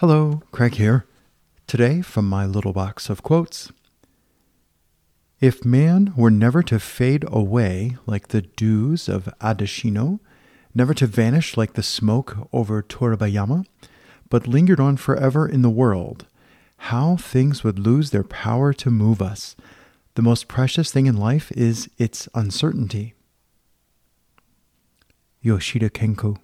Hello, Craig here. Today, from my little box of quotes If man were never to fade away like the dews of Adashino, never to vanish like the smoke over Toribeyama, but lingered on forever in the world, how things would lose their power to move us. The most precious thing in life is its uncertainty. Yoshida Kenko